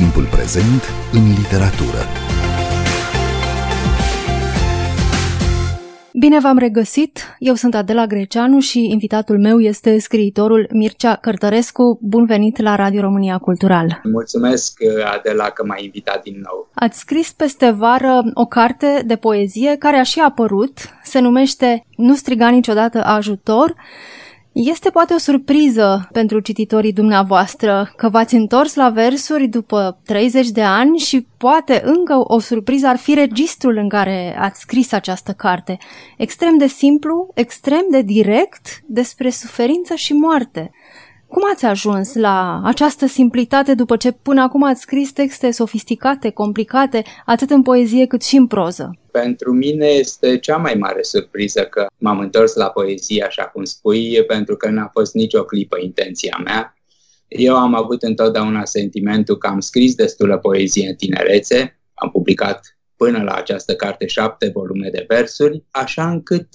Timpul prezent în literatură Bine v-am regăsit! Eu sunt Adela Greceanu și invitatul meu este scriitorul Mircea Cărtărescu. Bun venit la Radio România Cultural! Mulțumesc, Adela, că m-ai invitat din nou. Ați scris peste vară o carte de poezie care a și apărut, se numește Nu striga niciodată ajutor este poate o surpriză pentru cititorii dumneavoastră că v-ați întors la versuri după 30 de ani și poate încă o surpriză ar fi registrul în care ați scris această carte. Extrem de simplu, extrem de direct despre suferință și moarte. Cum ați ajuns la această simplitate după ce până acum ați scris texte sofisticate, complicate, atât în poezie cât și în proză? Pentru mine este cea mai mare surpriză că m-am întors la poezie, așa cum spui, pentru că n-a fost nicio clipă intenția mea. Eu am avut întotdeauna sentimentul că am scris destulă poezie în tinerețe, am publicat până la această carte șapte volume de versuri, așa încât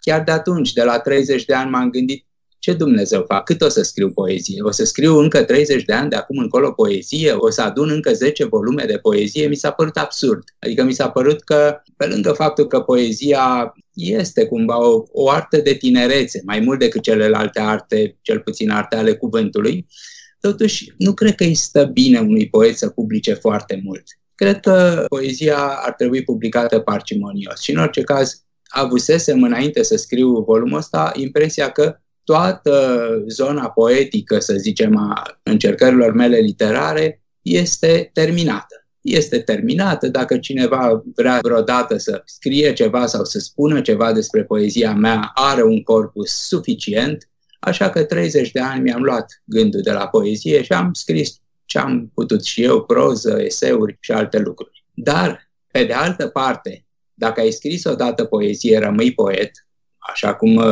chiar de atunci, de la 30 de ani, m-am gândit ce Dumnezeu fac? Cât o să scriu poezie? O să scriu încă 30 de ani de acum încolo poezie? O să adun încă 10 volume de poezie? Mi s-a părut absurd. Adică mi s-a părut că, pe lângă faptul că poezia este cumva o, o artă de tinerețe, mai mult decât celelalte arte, cel puțin arte ale cuvântului, totuși nu cred că îi stă bine unui poet să publice foarte mult. Cred că poezia ar trebui publicată parcimonios și în orice caz avusesem înainte să scriu volumul ăsta impresia că toată zona poetică, să zicem, a încercărilor mele literare este terminată. Este terminată dacă cineva vrea vreodată să scrie ceva sau să spună ceva despre poezia mea, are un corpus suficient, așa că 30 de ani mi-am luat gândul de la poezie și am scris ce am putut și eu, proză, eseuri și alte lucruri. Dar, pe de altă parte, dacă ai scris odată poezie, rămâi poet, așa cum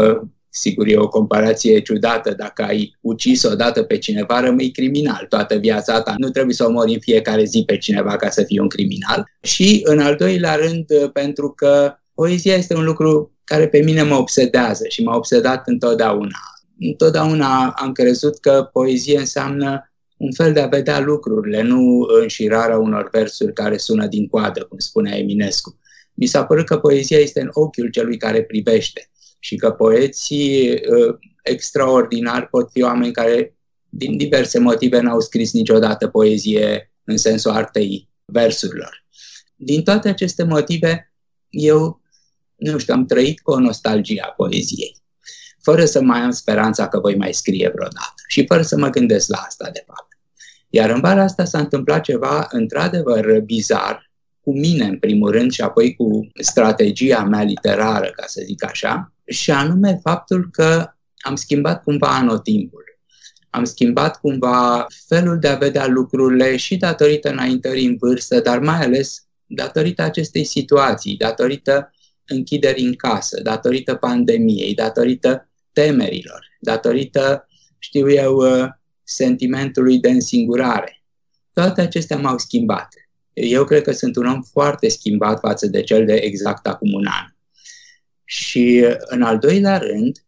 Sigur, e o comparație ciudată. Dacă ai ucis odată pe cineva, rămâi criminal toată viața ta. Nu trebuie să omori în fiecare zi pe cineva ca să fii un criminal. Și, în al doilea rând, pentru că poezia este un lucru care pe mine mă obsedează și m-a obsedat întotdeauna. Întotdeauna am crezut că poezie înseamnă un fel de a vedea lucrurile, nu înșirarea unor versuri care sună din coadă, cum spunea Eminescu. Mi s-a părut că poezia este în ochiul celui care privește și că poeții uh, extraordinari pot fi oameni care, din diverse motive, n-au scris niciodată poezie în sensul artei versurilor. Din toate aceste motive, eu, nu știu, am trăit cu o nostalgie a poeziei, fără să mai am speranța că voi mai scrie vreodată și fără să mă gândesc la asta, de fapt. Iar în vara asta s-a întâmplat ceva într-adevăr bizar, cu mine în primul rând și apoi cu strategia mea literară, ca să zic așa, și anume faptul că am schimbat cumva anotimpul. Am schimbat cumva felul de a vedea lucrurile și datorită înaintării în vârstă, dar mai ales datorită acestei situații, datorită închiderii în casă, datorită pandemiei, datorită temerilor, datorită, știu eu, uh, sentimentului de însingurare. Toate acestea m-au schimbat. Eu cred că sunt un om foarte schimbat față de cel de exact acum un an. Și în al doilea rând,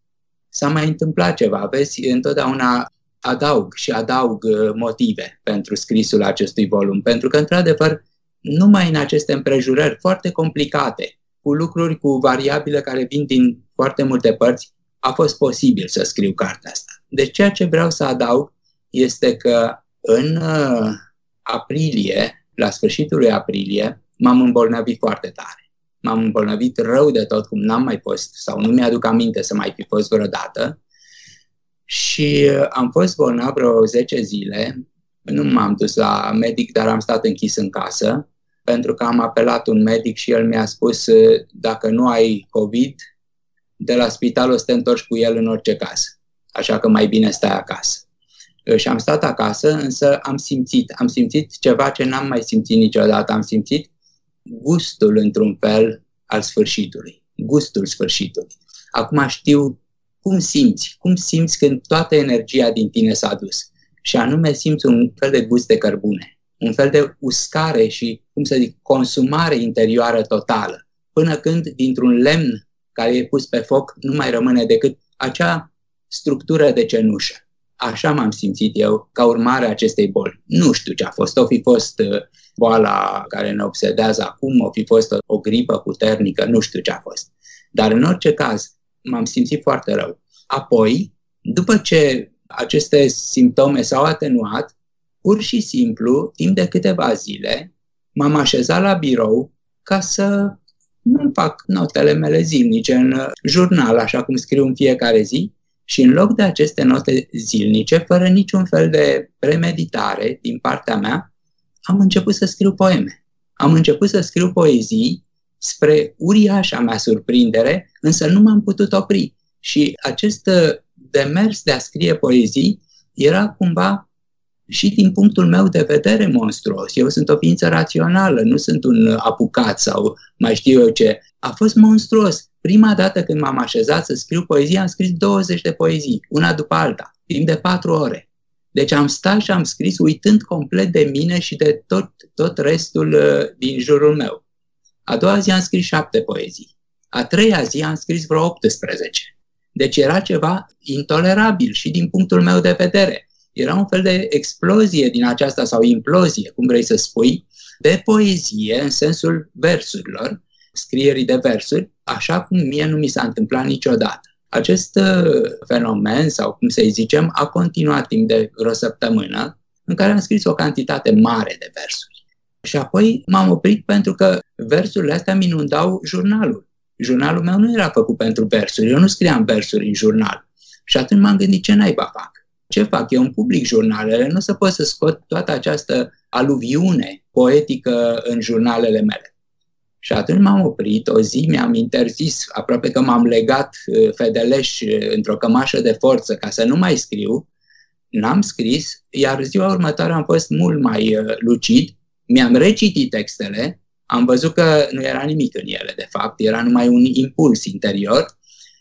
s-a mai întâmplat ceva. Vezi, întotdeauna adaug și adaug uh, motive pentru scrisul acestui volum, pentru că, într-adevăr, numai în aceste împrejurări foarte complicate, cu lucruri, cu variabile care vin din foarte multe părți, a fost posibil să scriu cartea asta. Deci ceea ce vreau să adaug este că în uh, aprilie, la sfârșitul lui aprilie, m-am îmbolnăvit foarte tare m-am îmbolnăvit rău de tot, cum n-am mai fost sau nu mi-aduc aminte să mai fi fost vreodată. Și uh, am fost bolnav vreo 10 zile, nu m-am dus la medic, dar am stat închis în casă, pentru că am apelat un medic și el mi-a spus uh, dacă nu ai COVID, de la spital o să te întorci cu el în orice caz. Așa că mai bine stai acasă. Uh, și am stat acasă, însă am simțit, am simțit ceva ce n-am mai simțit niciodată. Am simțit gustul, într-un fel, al sfârșitului. Gustul sfârșitului. Acum știu cum simți, cum simți când toată energia din tine s-a dus. Și anume simți un fel de gust de cărbune, un fel de uscare și, cum să zic, consumare interioară totală, până când dintr-un lemn care e pus pe foc nu mai rămâne decât acea structură de cenușă. Așa m-am simțit eu ca urmare a acestei boli. Nu știu ce a fost. O fi fost uh, boala care ne obsedează acum, o fi fost o, o gripă puternică, nu știu ce a fost. Dar în orice caz, m-am simțit foarte rău. Apoi, după ce aceste simptome s-au atenuat, pur și simplu, timp de câteva zile, m-am așezat la birou ca să nu fac notele mele zilnice în jurnal, așa cum scriu în fiecare zi, și în loc de aceste note zilnice, fără niciun fel de premeditare din partea mea, am început să scriu poeme. Am început să scriu poezii spre uriașa mea surprindere, însă nu m-am putut opri. Și acest demers de a scrie poezii era cumva și din punctul meu de vedere monstruos. Eu sunt o ființă rațională, nu sunt un apucat sau mai știu eu ce. A fost monstruos. Prima dată când m-am așezat să scriu poezie, am scris 20 de poezii, una după alta, timp de 4 ore. Deci am stat și am scris uitând complet de mine și de tot, tot restul uh, din jurul meu. A doua zi am scris 7 poezii. A treia zi am scris vreo 18. Deci era ceva intolerabil și din punctul meu de vedere. Era un fel de explozie din aceasta sau implozie, cum vrei să spui, de poezie în sensul versurilor, scrierii de versuri, așa cum mie nu mi s-a întâmplat niciodată. Acest uh, fenomen, sau cum să-i zicem, a continuat timp de vreo săptămână, în care am scris o cantitate mare de versuri. Și apoi m-am oprit pentru că versurile astea mi inundau jurnalul. Jurnalul meu nu era făcut pentru versuri, eu nu scriam versuri în jurnal. Și atunci m-am gândit ce naiba fac. Ce fac? Eu în public jurnalele, nu o să pot să scot toată această aluviune poetică în jurnalele mele. Și atunci m-am oprit, o zi mi-am interzis, aproape că m-am legat uh, fedeleș uh, într-o cămașă de forță ca să nu mai scriu, n-am scris, iar ziua următoare am fost mult mai uh, lucid, mi-am recitit textele, am văzut că nu era nimic în ele, de fapt, era numai un impuls interior.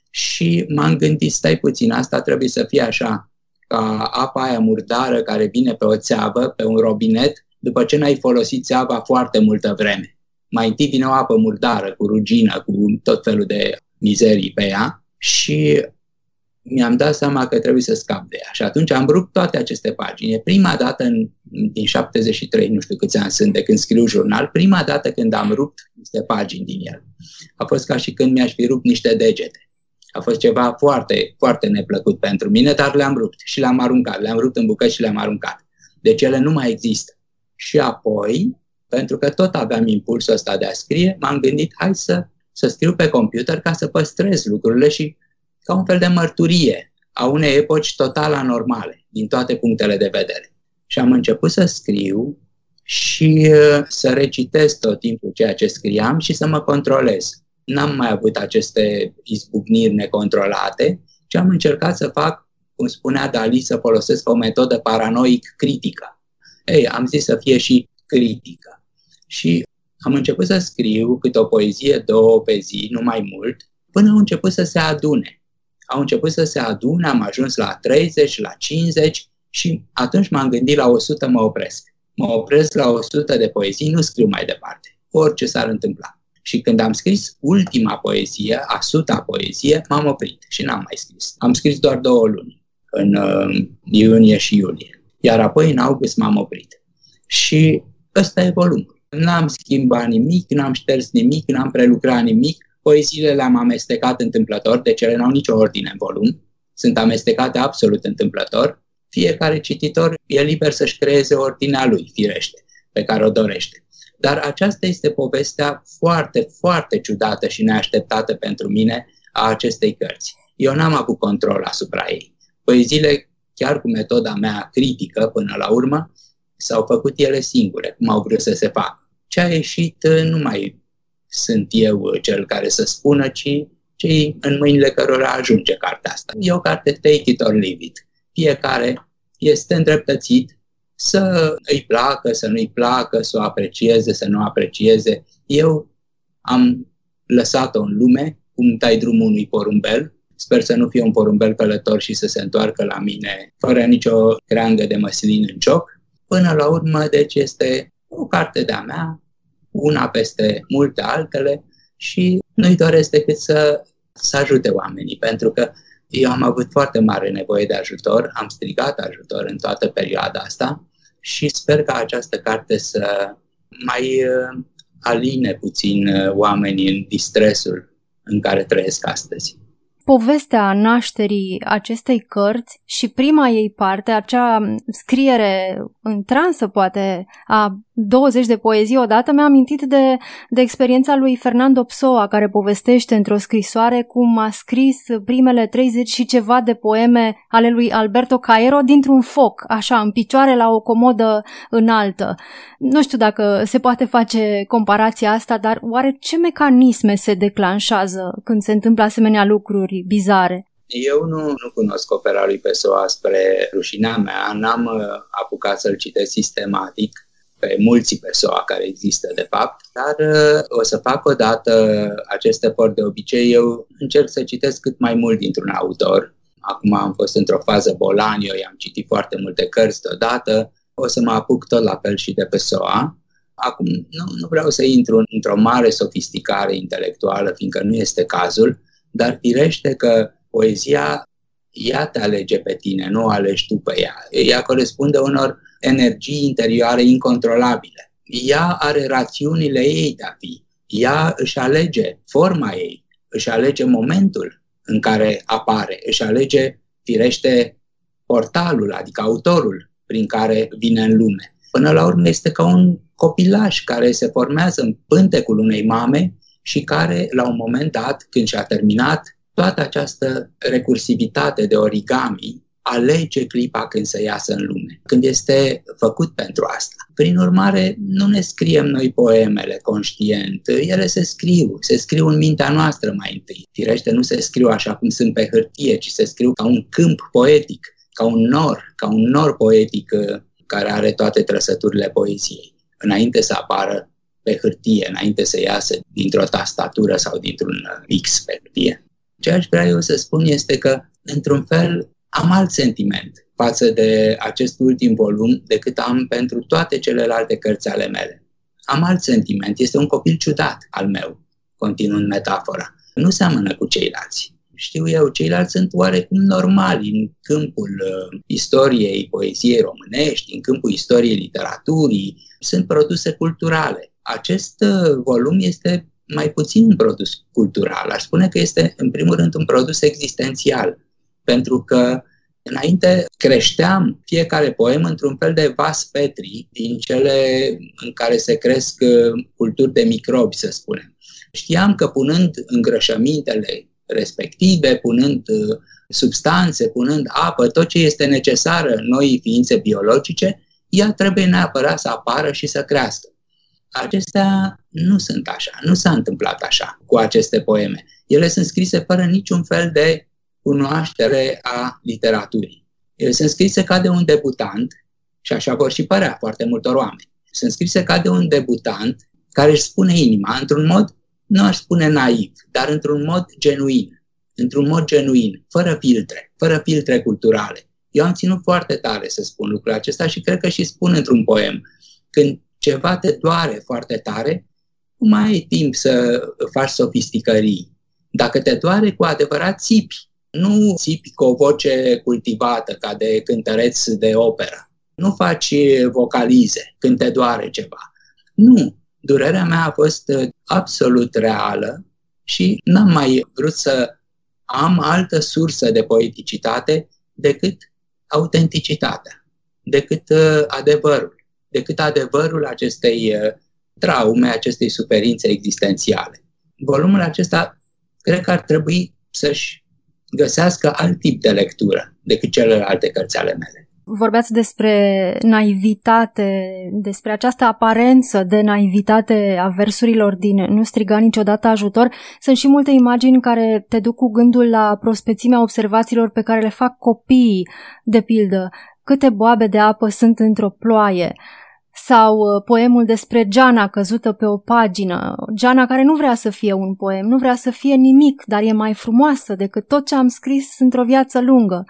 Și m-am gândit, stai puțin, asta trebuie să fie așa, ca apa aia murdară care vine pe o țeavă, pe un robinet, după ce n-ai folosit țeava foarte multă vreme mai întâi vine o apă murdară, cu rugină, cu tot felul de mizerii pe ea și mi-am dat seama că trebuie să scap de ea. Și atunci am rupt toate aceste pagini. E prima dată în, din 73, nu știu câți ani sunt de când scriu jurnal, prima dată când am rupt niște pagini din el. A fost ca și când mi-aș fi rupt niște degete. A fost ceva foarte, foarte neplăcut pentru mine, dar le-am rupt și le-am aruncat. Le-am rupt în bucăți și le-am aruncat. Deci ele nu mai există. Și apoi pentru că tot aveam impulsul ăsta de a scrie, m-am gândit, hai să, să scriu pe computer ca să păstrez lucrurile și ca un fel de mărturie a unei epoci total anormale, din toate punctele de vedere. Și am început să scriu și uh, să recitez tot timpul ceea ce scriam și să mă controlez. N-am mai avut aceste izbucniri necontrolate, ci am încercat să fac, cum spunea Dali, să folosesc o metodă paranoic critică. Ei, am zis să fie și critică. Și am început să scriu câte o poezie, două pe zi, nu mai mult, până au început să se adune. Au început să se adune, am ajuns la 30, la 50 și atunci m-am gândit la 100 mă opresc. Mă opresc la 100 de poezii, nu scriu mai departe, orice s-ar întâmpla. Și când am scris ultima poezie, a suta poezie, m-am oprit și n-am mai scris. Am scris doar două luni, în uh, iunie și iulie. Iar apoi în august m-am oprit. Și ăsta e volumul. N-am schimbat nimic, n-am șters nimic, n-am prelucrat nimic, poeziile le-am amestecat întâmplător, deci ele n-au nicio ordine în volum, sunt amestecate absolut întâmplător. Fiecare cititor e liber să-și creeze ordinea lui, firește, pe care o dorește. Dar aceasta este povestea foarte, foarte ciudată și neașteptată pentru mine a acestei cărți. Eu n-am avut control asupra ei. Poeziile, chiar cu metoda mea critică până la urmă, s-au făcut ele singure, cum au vrut să se facă ce a ieșit uh, nu mai sunt eu uh, cel care să spună, ci cei în mâinile cărora ajunge cartea asta. E o carte take it or leave it. Fiecare este îndreptățit să îi placă, să nu-i placă, să o aprecieze, să nu aprecieze. Eu am lăsat-o în lume, cum dai drumul unui porumbel. Sper să nu fie un porumbel călător și să se întoarcă la mine fără nicio creangă de măslin în cioc. Până la urmă, deci este o carte de-a mea, una peste multe altele și nu-i doresc decât să, să ajute oamenii, pentru că Eu am avut foarte mare nevoie de ajutor, am strigat ajutor în toată perioada asta și sper ca această carte să mai uh, aline puțin uh, oamenii în distresul în care trăiesc astăzi povestea nașterii acestei cărți și prima ei parte, acea scriere în transă, poate, a 20 de poezii odată, mi-a amintit de, de experiența lui Fernando Psoa, care povestește într-o scrisoare cum a scris primele 30 și ceva de poeme ale lui Alberto Caero dintr-un foc, așa, în picioare la o comodă înaltă. Nu știu dacă se poate face comparația asta, dar oare ce mecanisme se declanșează când se întâmplă asemenea lucruri bizare? Eu nu, nu cunosc opera lui Pessoa spre rușinea mea, n-am uh, apucat să-l citesc sistematic pe mulți Pessoa care există de fapt, dar uh, o să fac o dată acest efort de obicei. Eu încerc să citesc cât mai mult dintr-un autor. Acum am fost într-o fază bolan, eu i-am citit foarte multe cărți deodată, o să mă apuc tot la fel și de Pessoa. Acum, nu, nu vreau să intru într-o mare sofisticare intelectuală, fiindcă nu este cazul, dar firește că poezia ea te alege pe tine, nu o alegi tu pe ea. Ea corespunde unor energii interioare incontrolabile. Ea are rațiunile ei de a fi. Ea își alege forma ei, își alege momentul în care apare, își alege, firește, portalul, adică autorul prin care vine în lume. Până la urmă este ca un copilaj care se formează în pântecul unei mame și care, la un moment dat, când și-a terminat toată această recursivitate de origami, alege clipa când să iasă în lume, când este făcut pentru asta. Prin urmare, nu ne scriem noi poemele conștient, ele se scriu, se scriu în mintea noastră mai întâi. Firește, nu se scriu așa cum sunt pe hârtie, ci se scriu ca un câmp poetic, ca un nor, ca un nor poetic uh, care are toate trăsăturile poeziei, înainte să apară pe hârtie, înainte să iasă dintr-o tastatură sau dintr-un X pe hârtie. Ce aș vrea eu să spun este că, într-un fel, am alt sentiment față de acest ultim volum decât am pentru toate celelalte cărți ale mele. Am alt sentiment, este un copil ciudat al meu, continuând metafora. Nu seamănă cu ceilalți. Știu eu, ceilalți sunt oarecum normali în câmpul uh, istoriei poeziei românești, în câmpul istoriei literaturii, sunt produse culturale. Acest uh, volum este mai puțin un produs cultural. Aș spune că este, în primul rând, un produs existențial, pentru că înainte creșteam fiecare poem într-un fel de vas petri din cele în care se cresc uh, culturi de microbi, să spunem. Știam că punând îngrășămintele respective, punând uh, substanțe, punând apă, tot ce este necesară noi ființe biologice, ea trebuie neapărat să apară și să crească. Acestea nu sunt așa, nu s-a întâmplat așa cu aceste poeme. Ele sunt scrise fără niciun fel de cunoaștere a literaturii. Ele sunt scrise ca de un debutant, și așa vor și părea foarte multor oameni. Sunt scrise ca de un debutant care își spune inima într-un mod, nu aș spune naiv, dar într-un mod genuin, într-un mod genuin, fără filtre, fără filtre culturale. Eu am ținut foarte tare să spun lucrul acesta și cred că și spun într-un poem. Când ceva te doare foarte tare, nu mai ai timp să faci sofisticării. Dacă te doare cu adevărat, țipi. Nu țipi cu o voce cultivată, ca de cântăreț de operă. Nu faci vocalize când te doare ceva. Nu. Durerea mea a fost absolut reală și n-am mai vrut să am altă sursă de poeticitate decât autenticitatea, decât uh, adevărul decât adevărul acestei uh, traume, acestei suferințe existențiale. Volumul acesta cred că ar trebui să-și găsească alt tip de lectură decât celelalte cărți ale mele. Vorbeați despre naivitate, despre această aparență de naivitate a versurilor din Nu striga niciodată ajutor. Sunt și multe imagini care te duc cu gândul la prospețimea observațiilor pe care le fac copiii, de pildă. Câte boabe de apă sunt într-o ploaie sau uh, poemul despre Giana căzută pe o pagină, Giana care nu vrea să fie un poem, nu vrea să fie nimic, dar e mai frumoasă decât tot ce am scris într-o viață lungă.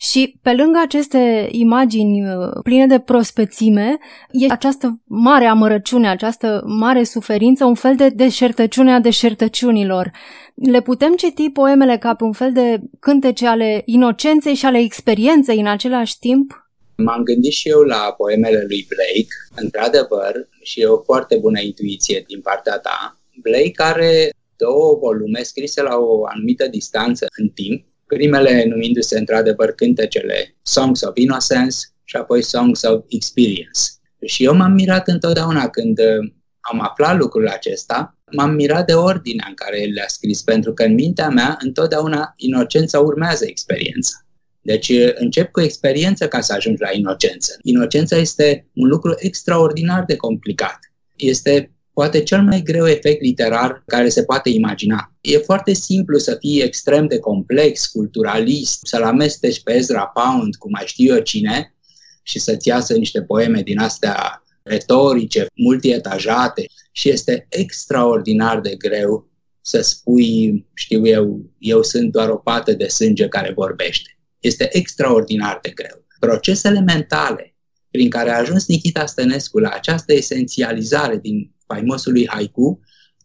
Și pe lângă aceste imagini uh, pline de prospețime, e această mare amărăciune, această mare suferință, un fel de deșertăciune a deșertăciunilor. Le putem citi poemele ca pe un fel de cântece ale inocenței și ale experienței în același timp? M-am gândit și eu la poemele lui Blake, într-adevăr, și e o foarte bună intuiție din partea ta. Blake are două volume scrise la o anumită distanță în timp, primele numindu-se într-adevăr cântecele Songs of Innocence și apoi Songs of Experience. Și eu m-am mirat întotdeauna când uh, am aflat lucrul acesta, m-am mirat de ordinea în care el le-a scris, pentru că în mintea mea întotdeauna inocența urmează experiența. Deci uh, încep cu experiență ca să ajungi la inocență. Inocența este un lucru extraordinar de complicat. Este poate cel mai greu efect literar care se poate imagina. E foarte simplu să fii extrem de complex, culturalist, să-l amesteci pe Ezra Pound cu mai știu eu cine și să-ți iasă niște poeme din astea retorice, multietajate și este extraordinar de greu să spui, știu eu, eu sunt doar o pată de sânge care vorbește. Este extraordinar de greu. Procesele mentale prin care a ajuns Nikita Stănescu la această esențializare din faimosului haiku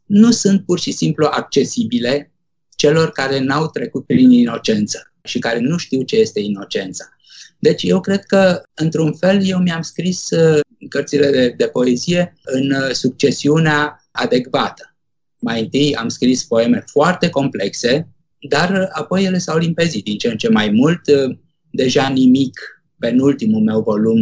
nu sunt pur și simplu accesibile celor care n-au trecut prin inocență și care nu știu ce este inocența. Deci eu cred că, într-un fel, eu mi-am scris uh, cărțile de, de poezie în uh, succesiunea adecvată. Mai întâi am scris poeme foarte complexe, dar uh, apoi ele s-au limpezit din ce în ce mai mult. Deja nimic, penultimul meu volum,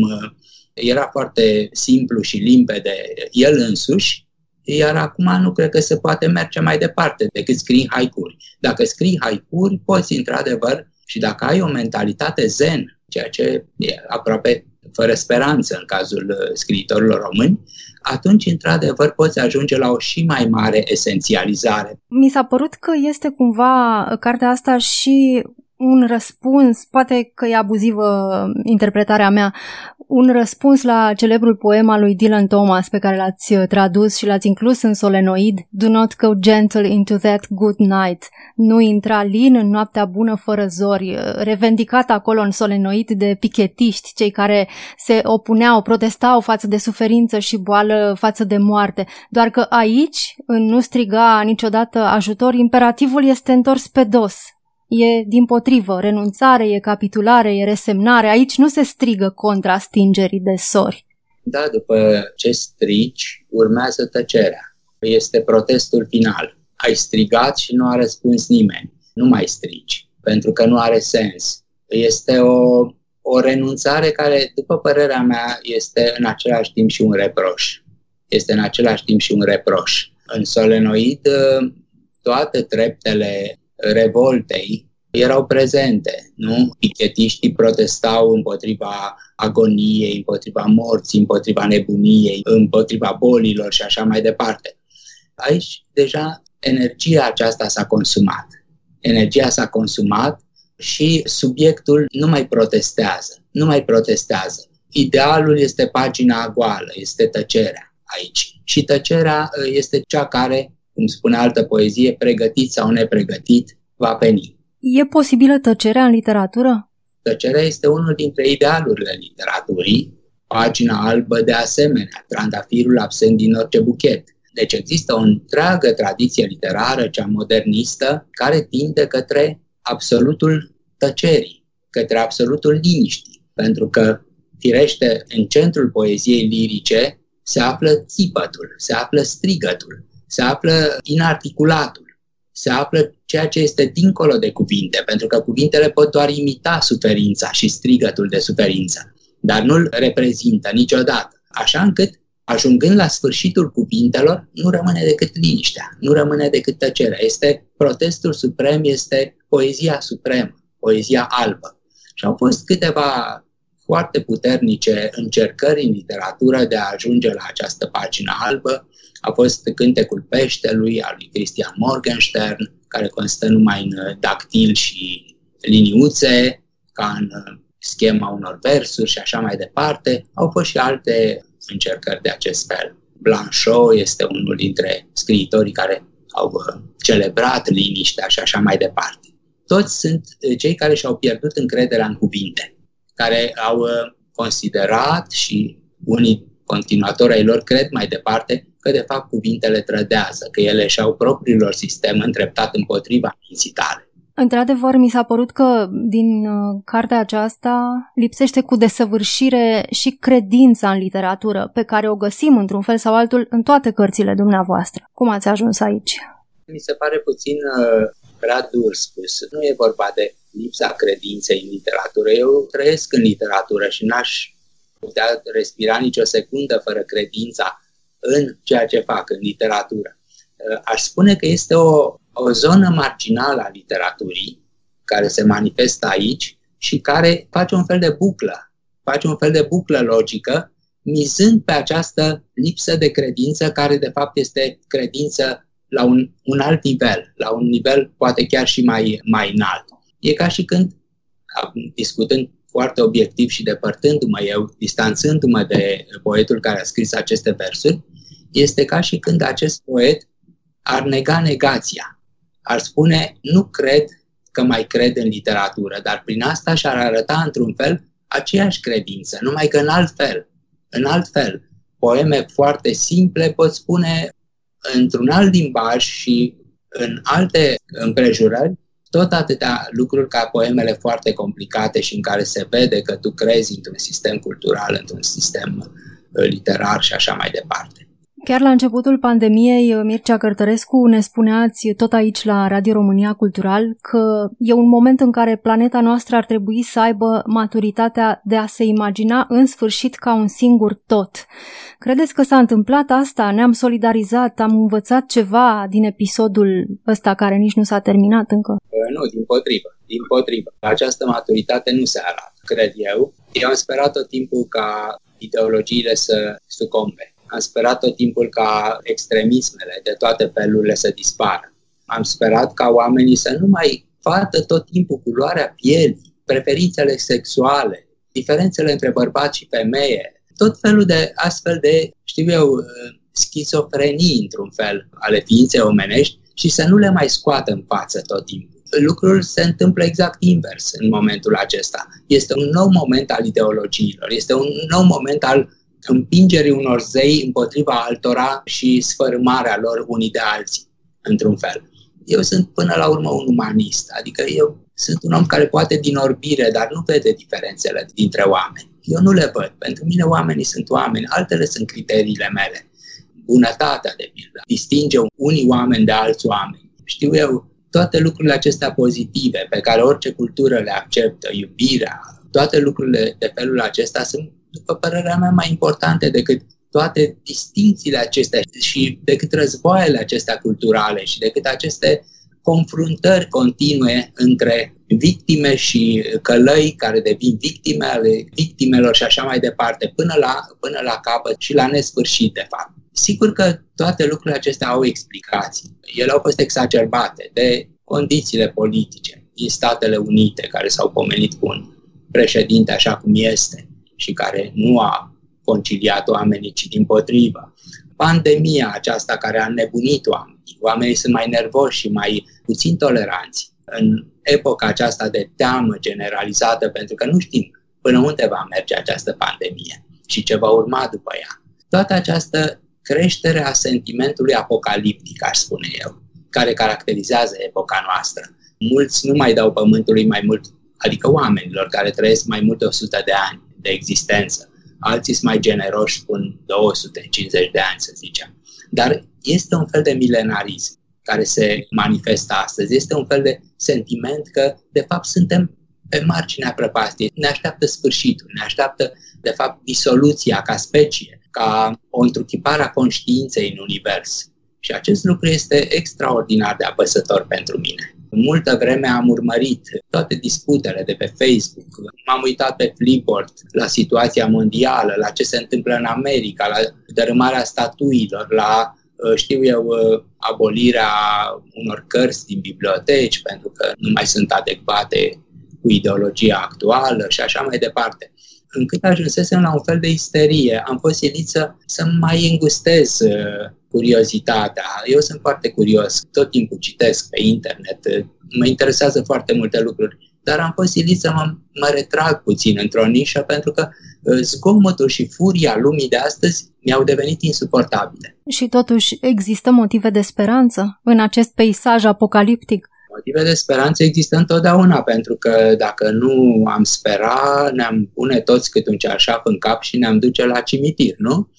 era foarte simplu și limpede el însuși, iar acum nu cred că se poate merge mai departe decât scrii haicuri. Dacă scrii haicuri, poți într-adevăr și dacă ai o mentalitate zen, ceea ce e aproape fără speranță în cazul uh, scriitorilor români, atunci, într-adevăr, poți ajunge la o și mai mare esențializare. Mi s-a părut că este cumva cartea asta și un răspuns, poate că e abuzivă interpretarea mea, un răspuns la celebrul poem al lui Dylan Thomas pe care l-ați uh, tradus și l-ați inclus în solenoid, Do not go gentle into that good night. Nu intra lin în noaptea bună fără zori, uh, revendicat acolo în solenoid de pichetiști, cei care se opuneau, protestau față de suferință și boală, față de moarte. Doar că aici, în nu striga niciodată ajutor, imperativul este întors pe dos, E din potrivă, renunțare, e capitulare, e resemnare. Aici nu se strigă contra stingerii de sori. Da, după ce strici, urmează tăcerea. Este protestul final. Ai strigat și nu a răspuns nimeni. Nu mai strici, pentru că nu are sens. Este o, o renunțare care, după părerea mea, este în același timp și un reproș. Este în același timp și un reproș. În solenoid, toate treptele revoltei erau prezente, nu? Pichetiștii protestau împotriva agoniei, împotriva morții, împotriva nebuniei, împotriva bolilor și așa mai departe. Aici deja energia aceasta s-a consumat. Energia s-a consumat și subiectul nu mai protestează, nu mai protestează. Idealul este pagina goală, este tăcerea aici. Și tăcerea este cea care cum spune altă poezie, pregătit sau nepregătit, va veni. E posibilă tăcerea în literatură? Tăcerea este unul dintre idealurile literaturii, pagina albă de asemenea, trandafirul absent din orice buchet. Deci există o întreagă tradiție literară, cea modernistă, care tinde către absolutul tăcerii, către absolutul liniștii, pentru că, firește, în centrul poeziei lirice se află țipătul, se află strigătul, se află inarticulatul, se află ceea ce este dincolo de cuvinte, pentru că cuvintele pot doar imita suferința și strigătul de suferință, dar nu-l reprezintă niciodată, așa încât ajungând la sfârșitul cuvintelor, nu rămâne decât liniștea, nu rămâne decât tăcerea. Este protestul suprem, este poezia supremă, poezia albă. Și au fost câteva foarte puternice încercări în literatură de a ajunge la această pagină albă, a fost cântecul peștelui al lui Christian Morgenstern, care constă numai în uh, dactil și liniuțe, ca în uh, schema unor versuri și așa mai departe. Au fost și alte încercări de acest fel. Blanchot este unul dintre scriitorii care au uh, celebrat liniștea și așa mai departe. toți sunt cei care și-au pierdut încrederea în cuvinte, care au considerat și unii continuatori ai lor cred mai departe că de fapt cuvintele trădează, că ele și-au propriul sistem îndreptat împotriva minții tale. Într-adevăr, mi s-a părut că din uh, cartea aceasta lipsește cu desăvârșire și credința în literatură, pe care o găsim într-un fel sau altul în toate cărțile dumneavoastră. Cum ați ajuns aici? Mi se pare puțin uh, prea dur spus. Nu e vorba de lipsa credinței în literatură. Eu trăiesc în literatură și n-aș putea respira nicio secundă fără credința în ceea ce fac, în literatură. Uh, aș spune că este o, o zonă marginală a literaturii care se manifestă aici și care face un fel de buclă, face un fel de buclă logică, mizând pe această lipsă de credință, care de fapt este credință la un, un alt nivel, la un nivel poate chiar și mai, mai înalt. E ca și când, discutând foarte obiectiv și depărtându-mă eu, distanțându-mă de poetul care a scris aceste versuri, este ca și când acest poet ar nega negația. Ar spune, nu cred că mai cred în literatură, dar prin asta și-ar arăta într-un fel aceeași credință, numai că în alt fel. În alt fel. Poeme foarte simple pot spune într-un alt limbaj și în alte împrejurări tot atâtea lucruri ca poemele foarte complicate și în care se vede că tu crezi într-un sistem cultural, într-un sistem uh, literar și așa mai departe. Chiar la începutul pandemiei, Mircea Cărtărescu, ne spuneați tot aici la Radio România Cultural că e un moment în care planeta noastră ar trebui să aibă maturitatea de a se imagina în sfârșit ca un singur tot. Credeți că s-a întâmplat asta? Ne-am solidarizat? Am învățat ceva din episodul ăsta care nici nu s-a terminat încă? Nu, din potrivă. Din potrivă. Această maturitate nu se arată, cred eu. Eu am sperat tot timpul ca ideologiile să sucombe am sperat tot timpul ca extremismele de toate felurile să dispară. Am sperat ca oamenii să nu mai vadă tot timpul culoarea pielii, preferințele sexuale, diferențele între bărbați și femeie, tot felul de astfel de, știu eu, schizofrenii într-un fel ale ființei omenești și să nu le mai scoată în față tot timpul. Lucrul se întâmplă exact invers în momentul acesta. Este un nou moment al ideologiilor, este un nou moment al împingerii unor zei împotriva altora și sfărâmarea lor unii de alții, într-un fel. Eu sunt până la urmă un umanist, adică eu sunt un om care poate din orbire, dar nu vede diferențele dintre oameni. Eu nu le văd. Pentru mine oamenii sunt oameni, altele sunt criteriile mele. Bunătatea, de pildă, distinge unii oameni de alți oameni. Știu eu, toate lucrurile acestea pozitive pe care orice cultură le acceptă, iubirea, toate lucrurile de felul acesta sunt după părerea mea, mai importante decât toate distințiile acestea și decât războaiele acestea culturale și decât aceste confruntări continue între victime și călăi care devin victime ale victimelor și așa mai departe, până la, până la capăt și la nesfârșit, de fapt. Sigur că toate lucrurile acestea au explicații. Ele au fost exacerbate de condițiile politice din Statele Unite, care s-au pomenit cu un președinte așa cum este, și care nu a conciliat oamenii, ci din potrivă. Pandemia aceasta care a nebunit oamenii, oamenii sunt mai nervoși și mai puțin toleranți în epoca aceasta de teamă generalizată, pentru că nu știm până unde va merge această pandemie și ce va urma după ea. Toată această creștere a sentimentului apocaliptic, aș spune eu, care caracterizează epoca noastră. Mulți nu mai dau pământului mai mult, adică oamenilor care trăiesc mai mult de 100 de ani de existență. Alții sunt mai generoși, spun 250 de ani, să zicem. Dar este un fel de milenarism care se manifestă astăzi. Este un fel de sentiment că, de fapt, suntem pe marginea prăpastiei. Ne așteaptă sfârșitul, ne așteaptă, de fapt, disoluția ca specie, ca o întruchipare a conștiinței în univers. Și acest lucru este extraordinar de apăsător pentru mine. Multă vreme am urmărit toate disputele de pe Facebook, m-am uitat pe Flipboard la situația mondială, la ce se întâmplă în America, la dărâmarea statuilor, la uh, știu eu, uh, abolirea unor cărți din biblioteci pentru că nu mai sunt adecvate cu ideologia actuală și așa mai departe. Încât ajunsesem la un fel de isterie, am fost silit să, să mai îngustez uh, curiozitatea. Eu sunt foarte curios, tot timpul citesc pe internet, mă interesează foarte multe lucruri, dar am fost silit să mă, mă retrag puțin într-o nișă pentru că uh, zgomotul și furia lumii de astăzi mi-au devenit insuportabile. Și totuși există motive de speranță în acest peisaj apocaliptic? Motive de speranță există întotdeauna, pentru că dacă nu am spera, ne-am pune toți cât un ceașap în cap și ne-am duce la cimitir, nu?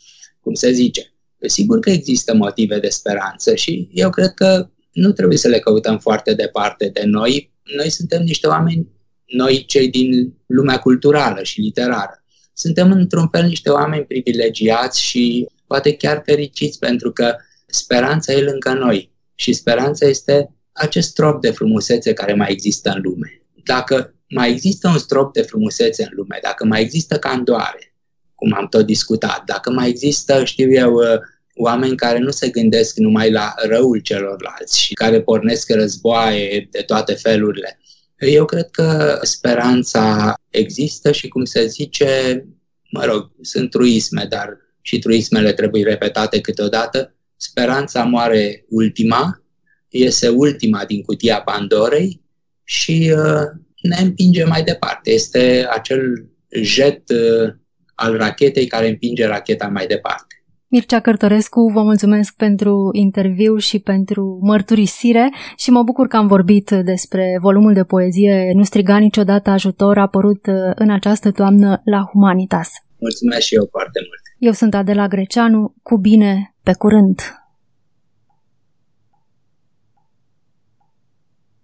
Cum se zice. Sigur că există motive de speranță și eu cred că nu trebuie să le căutăm foarte departe de noi. Noi suntem niște oameni, noi cei din lumea culturală și literară. Suntem într-un fel niște oameni privilegiați și poate chiar fericiți pentru că speranța e lângă noi și speranța este acest strop de frumusețe care mai există în lume. Dacă mai există un strop de frumusețe în lume, dacă mai există candoare, cum am tot discutat, dacă mai există, știu eu, uh, oameni care nu se gândesc numai la răul celorlalți și care pornesc războaie de toate felurile, eu cred că speranța există și, cum se zice, mă rog, sunt truisme, dar și truismele trebuie repetate câteodată, speranța moare ultima iese ultima din cutia Pandorei și uh, ne împinge mai departe. Este acel jet uh, al rachetei care împinge racheta mai departe. Mircea Cărtorescu, vă mulțumesc pentru interviu și pentru mărturisire și mă bucur că am vorbit despre volumul de poezie Nu striga niciodată ajutor apărut uh, în această toamnă la Humanitas. Mulțumesc și eu foarte mult. Eu sunt Adela Greceanu, cu bine, pe curând!